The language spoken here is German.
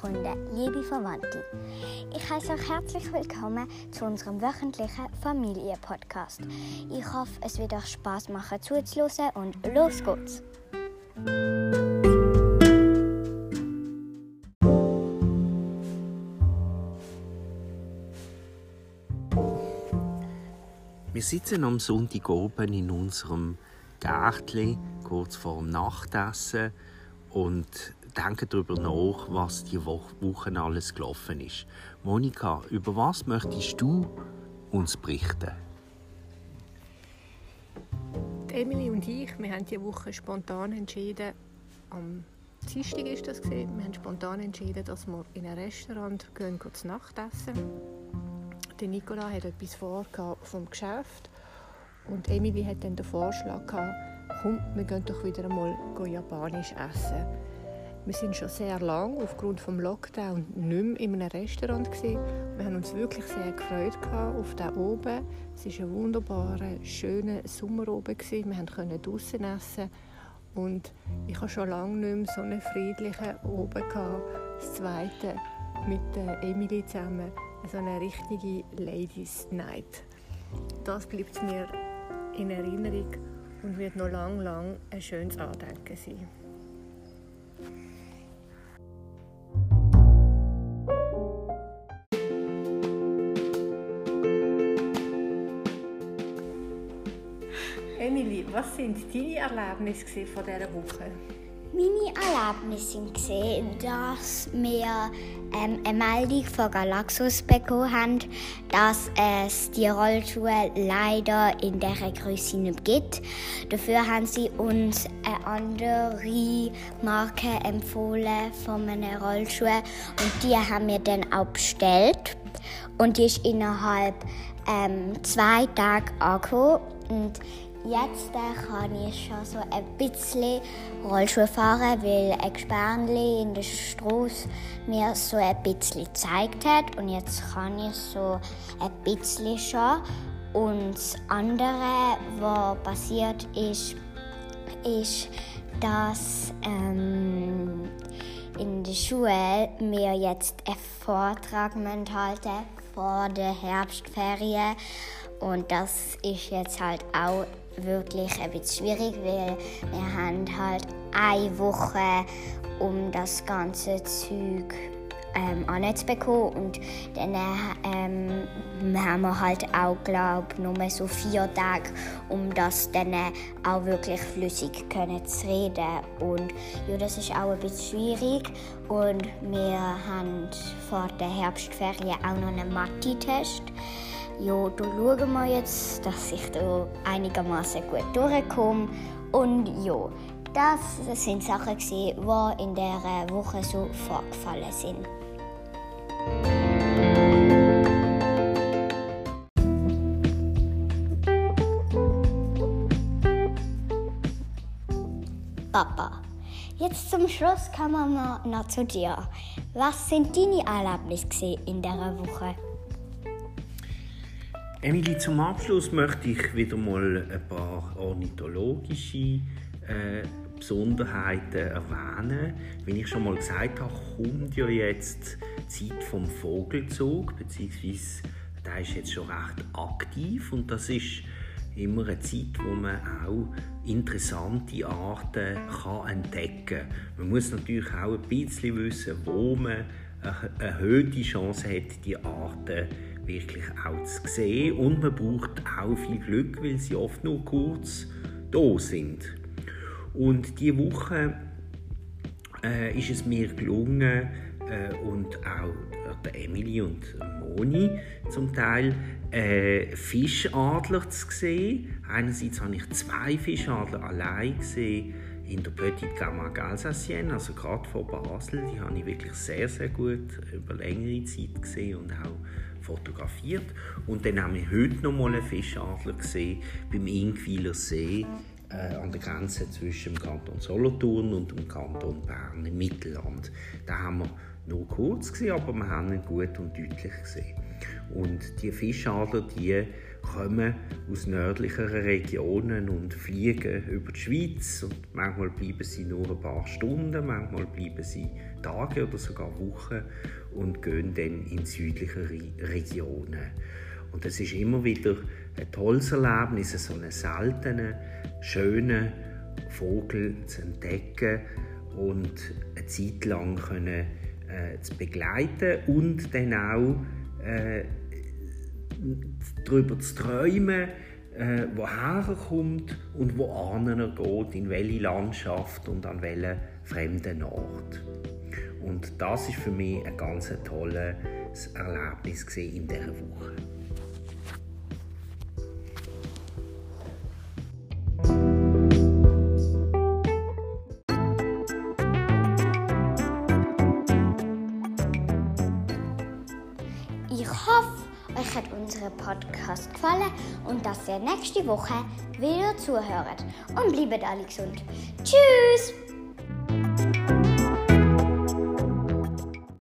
Freunde, liebe Verwandte. Ich heiße euch herzlich willkommen zu unserem wöchentlichen Familienpodcast. Ich hoffe, es wird euch Spaß machen zuzuhören und los geht's. Wir sitzen am Sonntag oben in unserem Gärtchen, kurz vor dem Nachtessen und denken darüber nach, was die Woche alles gelaufen ist. Monika, über was möchtest du uns berichten? Emily und ich, wir haben diese Woche spontan entschieden, am Dienstag ist das gesehen, wir haben spontan entschieden, dass wir in ein Restaurant gehen, gehen zu Nacht essen. Der Nicola hat etwas vor vom Geschäft und Emily hat dann den Vorschlag gehabt, komm, wir gehen doch wieder einmal japanisch essen. Wir sind schon sehr lange aufgrund des Lockdown nicht mehr in einem Restaurant gewesen. Wir haben uns wirklich sehr gefreut auf den oben. Es war ein wunderbarer, schöner Sommer oben Wir konnten draußen essen und ich habe schon lange nicht mehr so einen friedlichen oben gehabt. Das zweite mit Emily zusammen, so eine richtige Ladies Night. Das bleibt mir in Erinnerung und wird noch lang, lang ein schönes Andenken sein. Emily, was sind deine Erlebnisse von dieser Woche? Meine Erlebnisse waren, dass wir ähm, eine Meldung von Galaxus bekommen haben, dass es die Rollschuhe leider in dieser Größe nicht gibt. Dafür haben sie uns eine andere Marke empfohlen von meinen Rollschuhen und die haben wir dann auch bestellt. Und die ist innerhalb ähm, zwei Tage angekommen. Und Jetzt äh, kann ich schon so ein bisschen Rollschuh fahren, weil ein Gespärnli in der Straße mir so ein bisschen gezeigt hat. Und jetzt kann ich so ein bisschen schon. Und das andere, was passiert ist, ist, dass ähm, in der Schule wir jetzt einen Vortrag halten vor der Herbstferien. Und das ist jetzt halt auch wirklich ein bisschen schwierig, weil wir haben halt eine Woche, um das ganze Zeug ähm, anzubekommen. Und dann ähm, haben wir halt auch, glaube nur so vier Tage, um das dann auch wirklich flüssig können zu reden. Und ja, das ist auch ein bisschen schwierig. Und wir haben vor der Herbstferien auch noch einen Mathe-Test ja, da schauen wir jetzt, dass ich da einigermaßen gut durchkomme. Und ja, das sind Sachen, die in dieser Woche so vorgefallen sind. Papa, jetzt zum Schluss kommen wir noch zu dir. Was sind deine Erlebnisse in dieser Woche? Emily, zum Abschluss möchte ich wieder mal ein paar ornithologische äh, Besonderheiten erwähnen. Wie ich schon mal gesagt habe, kommt ja jetzt die Zeit vom Vogelzug, beziehungsweise der ist jetzt schon recht aktiv und das ist immer eine Zeit, wo man auch interessante Arten kann entdecken kann. Man muss natürlich auch ein bisschen wissen, wo man eine erhöhte Chance hat, die Arten zu wirklich auch zu sehen und man braucht auch viel Glück, weil sie oft nur kurz da sind. Und diese Woche äh, ist es mir gelungen äh, und auch der Emily und Moni zum Teil äh, Fischadler zu sehen. Einerseits habe ich zwei Fischadler allein gesehen in der Petite Camargue Alsacienne, also gerade vor Basel. Die habe ich wirklich sehr, sehr gut über längere Zeit gesehen und auch fotografiert. Und dann haben wir heute noch mal einen Fischadler gesehen beim Ingwiler See äh, an der Grenze zwischen dem Kanton Solothurn und dem Kanton Bern im Mittelland. Da haben wir nur kurz gewesen, aber wir haben ihn gut und deutlich gesehen. Und die Fischadler, die kommen aus nördlicheren Regionen und fliegen über die Schweiz. Und manchmal bleiben sie nur ein paar Stunden, manchmal bleiben sie Tage oder sogar Wochen und gehen dann in südlichere Regionen. Und es ist immer wieder ein tolles Erlebnis, so einen seltenen, schönen Vogel zu entdecken und eine Zeit lang können, äh, zu begleiten und dann auch äh, darüber zu träumen, äh, woher er kommt und wo er geht, in welche Landschaft und an welchen fremden Ort. Und das ist für mich ein ganz tolles Erlebnis in dieser Woche. Hat unser Podcast gefallen und dass ihr nächste Woche wieder zuhört. Und bleibt alle gesund. Tschüss!